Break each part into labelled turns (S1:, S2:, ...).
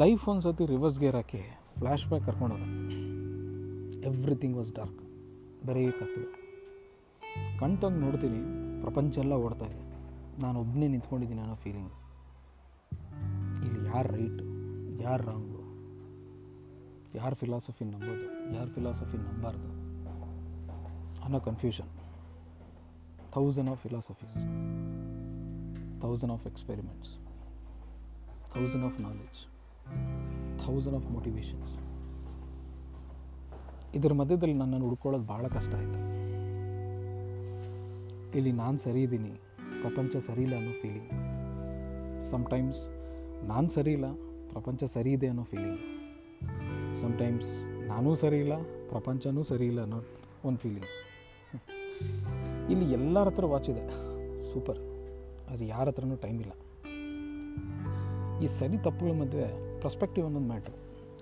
S1: Life ಒಂದು ಸತಿ reverse gear ಹಾಕಿ ಫ್ಲ್ಯಾಶ್ ಬ್ಯಾಕ್ ಕರ್ಕೊಂಡೋದ. ಎವ್ರಿಥಿಂಗ್ ವಾಸ್ ಡಾರ್ಕ್ ಬರೀ ಕತ್ತಲು ಕಣ್ ತೆಗ್ದು ನೋಡ್ತೀನಿ, ಪ್ರಪಂಚ ಎಲ್ಲ ಓಡ್ತಾ ಇದೆ. ನಾನು ಒಬ್ಬನೇ ನಿಂತ್ಕೊಂಡಿದ್ದೀನಿ ಅನ್ನೋ ಫೀಲಿಂಗ್ ಇಲ್ಲಿ ಯಾರು ರೈಟ್ ಯಾರು ರಾಂಗು ಯಾರು ಫಿಲಾಸಫಿ ನಂಬೋದು, ಯಾರು ಫಿಲಾಸಫಿ ನಂಬಾರ್ದು? ಅನ್ನೋ confusion thousand of philosophies thousand of experiments thousand of knowledge thousand of motivations ಇದರ ಮಧ್ಯದಲ್ಲಿ ನನ್ನನ್ನು ಹುಡ್ಕೊಳ್ಳೋದು ಭಾಳ ಕಷ್ಟ ಆಯಿತು. ಇಲ್ಲಿ ನಾನು ಸರಿ ಇದ್ದೀನಿ, ಪ್ರಪಂಚ ಸರಿ ಇಲ್ಲ ಅನ್ನೋ ಫೀಲಿಂಗ್ ಸಮಟೈಮ್ಸ್ ನಾನು ಸರಿ ಇಲ್ಲ, ಪ್ರಪಂಚ ಸರಿ ಇದೆ ಅನ್ನೋ ಫೀಲಿಂಗ್ ಸಮಟೈಮ್ಸ್ ನಾನೂ ಸರಿ ಇಲ್ಲ, ಪ್ರಪಂಚನೂ ಸರಿ ಇಲ್ಲ ಅನ್ನೋ ಒಂದು ಫೀಲಿಂಗ್ ಇಲ್ಲಿ ಎಲ್ಲರ ಹತ್ರ ವಾಚ್ ಇದೆ. ಸೂಪರ್ ಆದರೆ ಯಾರ ಹತ್ರನೂ ಟೈಮ್ ಇಲ್ಲ. ಈ ಸರಿ ತಪ್ಪುಗಳ ಮಧ್ಯೆ ಪ್ರಸ್ಪೆಕ್ಟಿವ್ ಅನ್ನೋದು ಮ್ಯಾಟ್ರ್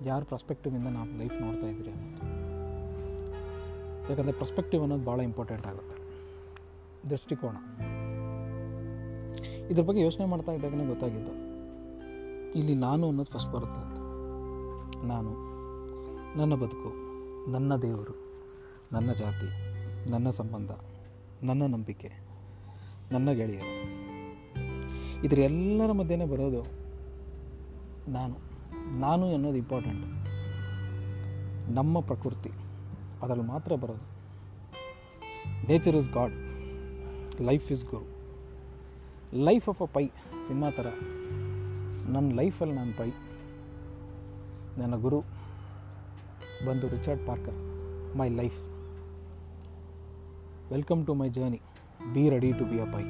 S1: ಯಾರ ಪ್ರಸ್ಪೆಕ್ಟಿವಿಂದ ನಾವು ಲೈಫ್ ನೋಡ್ತಾ ಇದ್ದೀರಿ ಅನ್ನೋದು. ಯಾಕಂದರೆ ಪ್ರಸ್ಪೆಕ್ಟಿವ್ ಅನ್ನೋದು ಭಾಳ ಇಂಪಾರ್ಟೆಂಟ್ ಆಗುತ್ತೆ. ದೃಷ್ಟಿಕೋನ. ಇದ್ರ ಬಗ್ಗೆ ಯೋಚನೆ ಮಾಡ್ತಾ ಇದ್ದಾಗಲೇ ಗೊತ್ತಾಗಿದ್ದು. ಇಲ್ಲಿ ನಾನು ಅನ್ನೋದು ಫಸ್ಟ್ ಬರುತ್ತೆ ಅಂತ. ನಾನು, ನನ್ನ ಬದುಕು, ನನ್ನ ದೇವರು, ನನ್ನ ಜಾತಿ, ನನ್ನ ಸಂಬಂಧ, ನನ್ನ ನಂಬಿಕೆ, ನನ್ನ ಗೆಳೆಯರು. ಇದರ ಎಲ್ಲರ ಮಧ್ಯೆನೇ ಬರೋದು ನಾನು. ನಾನು ಅನ್ನೋದು ಇಂಪಾರ್ಟೆಂಟ್ ನಮ್ಮ ಪ್ರಕೃತಿ, ಅದರಲ್ಲಿ ಮಾತ್ರ ಬರೋದು. Nature is God life is guru life of a Pi cinema ಥರ. ನನ್ನ ಲೈಫಲ್ಲಿ ನಾನು ಪೈ ನನ್ನ ಗುರು ಬಂದು Richard Parker my life welcome to my journey be ready to be a Pi